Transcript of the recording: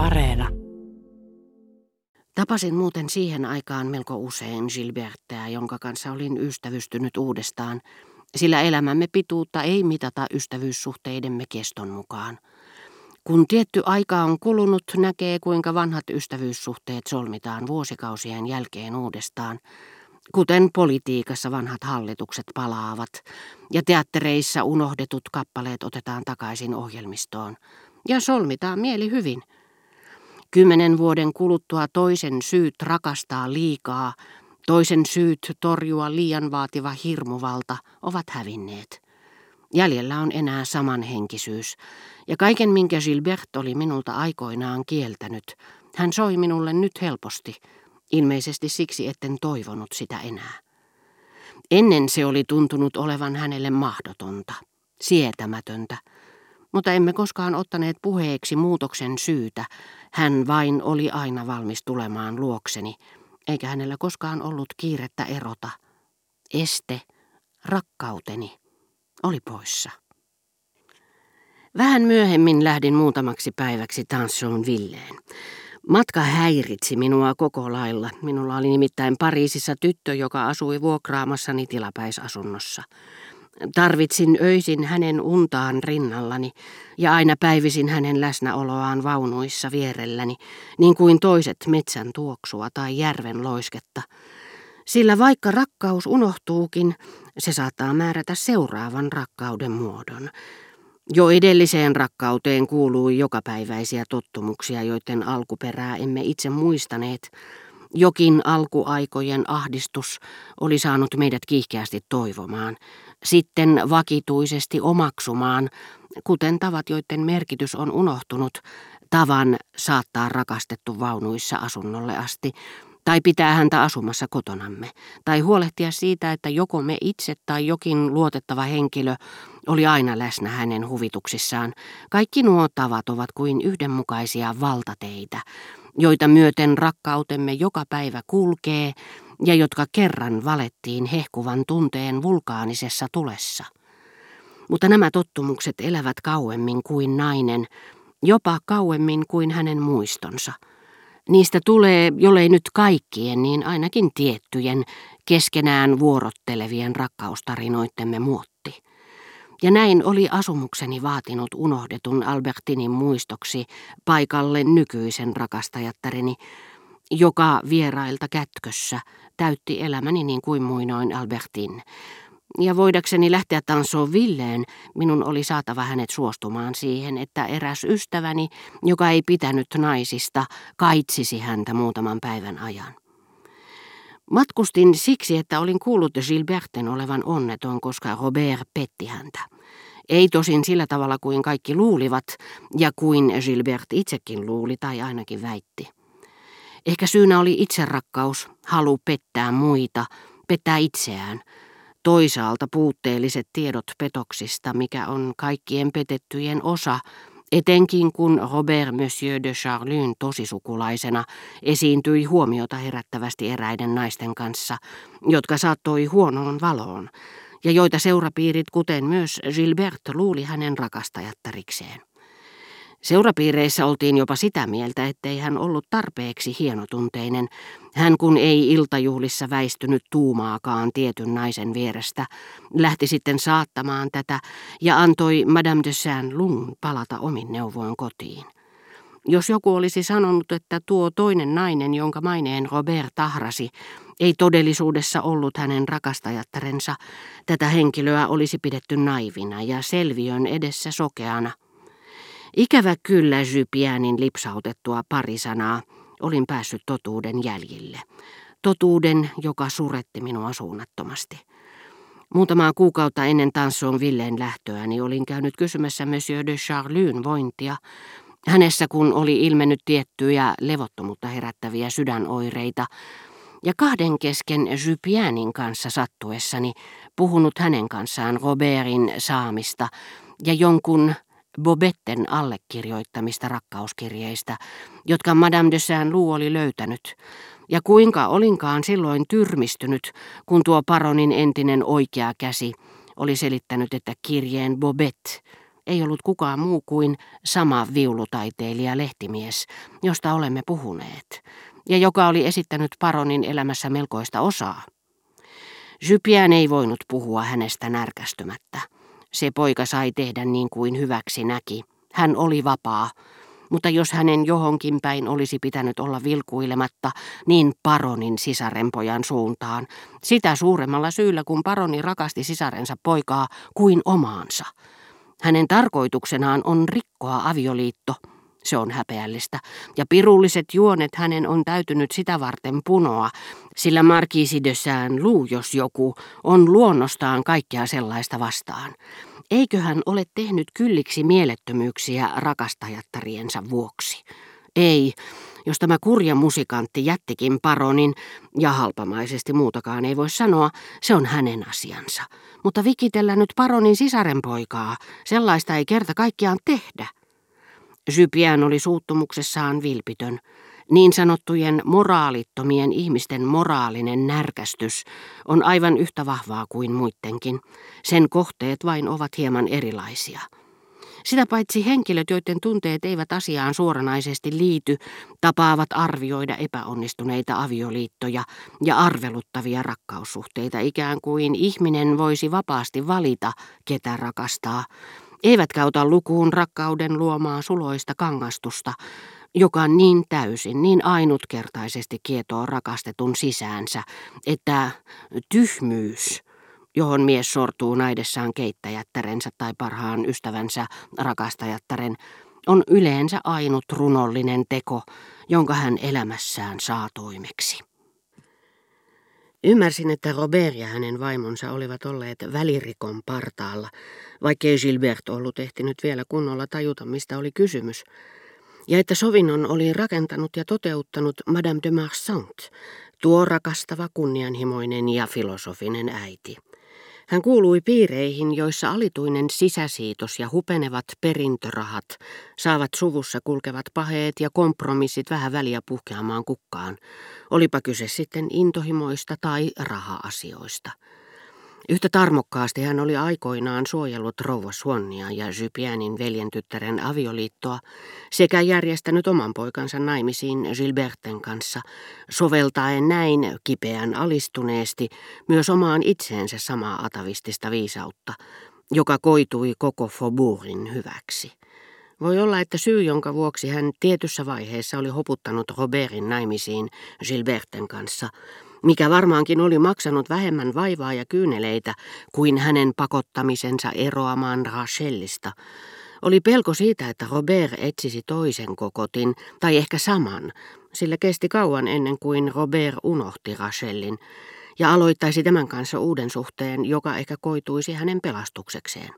Areena. Tapasin muuten siihen aikaan melko usein Gilbertteä, jonka kanssa olin ystävystynyt uudestaan, sillä elämämme pituutta ei mitata ystävyyssuhteidemme keston mukaan. Kun tietty aika on kulunut, näkee kuinka vanhat ystävyyssuhteet solmitaan vuosikausien jälkeen uudestaan, kuten politiikassa vanhat hallitukset palaavat ja teattereissa unohdetut kappaleet otetaan takaisin ohjelmistoon ja solmitaan mieli hyvin. Kymmenen vuoden kuluttua toisen syyt rakastaa liikaa, toisen syyt torjua liian vaativa hirmuvalta ovat hävinneet. Jäljellä on enää samanhenkisyys, ja kaiken minkä Gilbert oli minulta aikoinaan kieltänyt, hän soi minulle nyt helposti, ilmeisesti siksi etten toivonut sitä enää. Ennen se oli tuntunut olevan hänelle mahdotonta, sietämätöntä, mutta emme koskaan ottaneet puheeksi muutoksen syytä. Hän vain oli aina valmis tulemaan luokseni, eikä hänellä koskaan ollut kiirettä erota. Este, rakkauteni, oli poissa. Vähän myöhemmin lähdin muutamaksi päiväksi Tansson Villeen. Matka häiritsi minua koko lailla. Minulla oli nimittäin Pariisissa tyttö, joka asui vuokraamassani tilapäisasunnossa. Tarvitsin öisin hänen untaan rinnallani ja aina päivisin hänen läsnäoloaan vaunuissa vierelläni, niin kuin toiset metsän tuoksua tai järven loisketta. Sillä vaikka rakkaus unohtuukin, se saattaa määrätä seuraavan rakkauden muodon. Jo edelliseen rakkauteen kuului jokapäiväisiä tottumuksia, joiden alkuperää emme itse muistaneet. Jokin alkuaikojen ahdistus oli saanut meidät kiihkeästi toivomaan, sitten vakituisesti omaksumaan, kuten tavat, joiden merkitys on unohtunut, tavan saattaa rakastettu vaunuissa asunnolle asti, tai pitää häntä asumassa kotonamme, tai huolehtia siitä, että joko me itse tai jokin luotettava henkilö oli aina läsnä hänen huvituksissaan. Kaikki nuo tavat ovat kuin yhdenmukaisia valtateitä, joita myöten rakkautemme joka päivä kulkee ja jotka kerran valettiin hehkuvan tunteen vulkaanisessa tulessa. Mutta nämä tottumukset elävät kauemmin kuin nainen, jopa kauemmin kuin hänen muistonsa – Niistä tulee, jollei nyt kaikkien, niin ainakin tiettyjen, keskenään vuorottelevien rakkaustarinoittemme muotti. Ja näin oli asumukseni vaatinut unohdetun Albertinin muistoksi paikalle nykyisen rakastajattareni, joka vierailta kätkössä täytti elämäni niin kuin muinoin Albertin, ja voidakseni lähteä tansoon Villeen, minun oli saatava hänet suostumaan siihen, että eräs ystäväni, joka ei pitänyt naisista, kaitsisi häntä muutaman päivän ajan. Matkustin siksi, että olin kuullut Gilberten olevan onneton, koska Robert petti häntä. Ei tosin sillä tavalla kuin kaikki luulivat, ja kuin Gilbert itsekin luuli tai ainakin väitti. Ehkä syynä oli itserakkaus, halu pettää muita, pettää itseään – Toisaalta puutteelliset tiedot petoksista, mikä on kaikkien petettyjen osa, etenkin kun Robert Monsieur de Charlyn tosisukulaisena esiintyi huomiota herättävästi eräiden naisten kanssa, jotka saattoi huonoon valoon, ja joita seurapiirit, kuten myös Gilbert, luuli hänen rakastajatterikseen. Seurapiireissä oltiin jopa sitä mieltä, ettei hän ollut tarpeeksi hienotunteinen, hän kun ei iltajuhlissa väistynyt tuumaakaan tietyn naisen vierestä, lähti sitten saattamaan tätä ja antoi Madame de Saint-Lung palata omin neuvoin kotiin. Jos joku olisi sanonut, että tuo toinen nainen, jonka maineen Robert tahrasi, ei todellisuudessa ollut hänen rakastajattarensa, tätä henkilöä olisi pidetty naivina ja selviön edessä sokeana. Ikävä kyllä Jypiänin lipsautettua pari sanaa olin päässyt totuuden jäljille. Totuuden, joka suretti minua suunnattomasti. Muutamaa kuukautta ennen tanssuun Villeen lähtöäni olin käynyt kysymässä Monsieur de Charlyn vointia. Hänessä kun oli ilmennyt tiettyjä levottomuutta herättäviä sydänoireita, ja kahden kesken Jypiänin kanssa sattuessani puhunut hänen kanssaan Robertin saamista ja jonkun Bobetten allekirjoittamista rakkauskirjeistä, jotka Madame de Saint-Lou oli löytänyt, ja kuinka olinkaan silloin tyrmistynyt, kun tuo paronin entinen oikea käsi oli selittänyt, että kirjeen Bobet ei ollut kukaan muu kuin sama viulutaiteilija lehtimies, josta olemme puhuneet, ja joka oli esittänyt paronin elämässä melkoista osaa. Jypiän ei voinut puhua hänestä närkästymättä. Se poika sai tehdä niin kuin hyväksi näki. Hän oli vapaa, mutta jos hänen johonkin päin olisi pitänyt olla vilkuilematta niin paronin sisarenpojan suuntaan, sitä suuremmalla syyllä kun paroni rakasti sisarensa poikaa kuin omaansa. Hänen tarkoituksenaan on rikkoa avioliitto, se on häpeällistä, ja pirulliset juonet hänen on täytynyt sitä varten punoa, sillä Markiisi de luu, jos joku, on luonnostaan kaikkea sellaista vastaan. Eikö hän ole tehnyt kylliksi mielettömyyksiä rakastajattariensa vuoksi? Ei, jos tämä kurja musikantti jättikin paronin, ja halpamaisesti muutakaan ei voi sanoa, se on hänen asiansa. Mutta vikitellä nyt paronin sisarenpoikaa, sellaista ei kerta kaikkiaan tehdä. Sypiän oli suuttumuksessaan vilpitön. Niin sanottujen moraalittomien ihmisten moraalinen närkästys on aivan yhtä vahvaa kuin muidenkin. Sen kohteet vain ovat hieman erilaisia. Sitä paitsi henkilöt, joiden tunteet eivät asiaan suoranaisesti liity, tapaavat arvioida epäonnistuneita avioliittoja ja arveluttavia rakkaussuhteita ikään kuin ihminen voisi vapaasti valita, ketä rakastaa, eivätkä ota lukuun rakkauden luomaa suloista kangastusta, joka niin täysin, niin ainutkertaisesti kietoo rakastetun sisäänsä, että tyhmyys, johon mies sortuu naidessaan keittäjättärensä tai parhaan ystävänsä rakastajattaren, on yleensä ainut runollinen teko, jonka hän elämässään saa toimeksi. Ymmärsin, että Robert ja hänen vaimonsa olivat olleet välirikon partaalla, vaikkei Gilbert ollut ehtinyt vielä kunnolla tajuta, mistä oli kysymys, ja että sovinnon oli rakentanut ja toteuttanut Madame de Marsant, tuo rakastava, kunnianhimoinen ja filosofinen äiti. Hän kuului piireihin, joissa alituinen sisäsiitos ja hupenevat perintörahat saavat suvussa kulkevat paheet ja kompromissit vähän väliä puhkeamaan kukkaan, olipa kyse sitten intohimoista tai raha-asioista. Yhtä tarmokkaasti hän oli aikoinaan suojellut rouva Suonnia ja Jypianin veljentyttären avioliittoa sekä järjestänyt oman poikansa naimisiin Gilberten kanssa, soveltaen näin kipeän alistuneesti myös omaan itseensä samaa atavistista viisautta, joka koitui koko Faubourgin hyväksi. Voi olla, että syy, jonka vuoksi hän tietyssä vaiheessa oli hoputtanut Robertin naimisiin Gilberten kanssa, mikä varmaankin oli maksanut vähemmän vaivaa ja kyyneleitä kuin hänen pakottamisensa eroamaan Rachelista, oli pelko siitä, että Robert etsisi toisen kokotin, tai ehkä saman, sillä kesti kauan ennen kuin Robert unohti Rachelin, ja aloittaisi tämän kanssa uuden suhteen, joka ehkä koituisi hänen pelastuksekseen.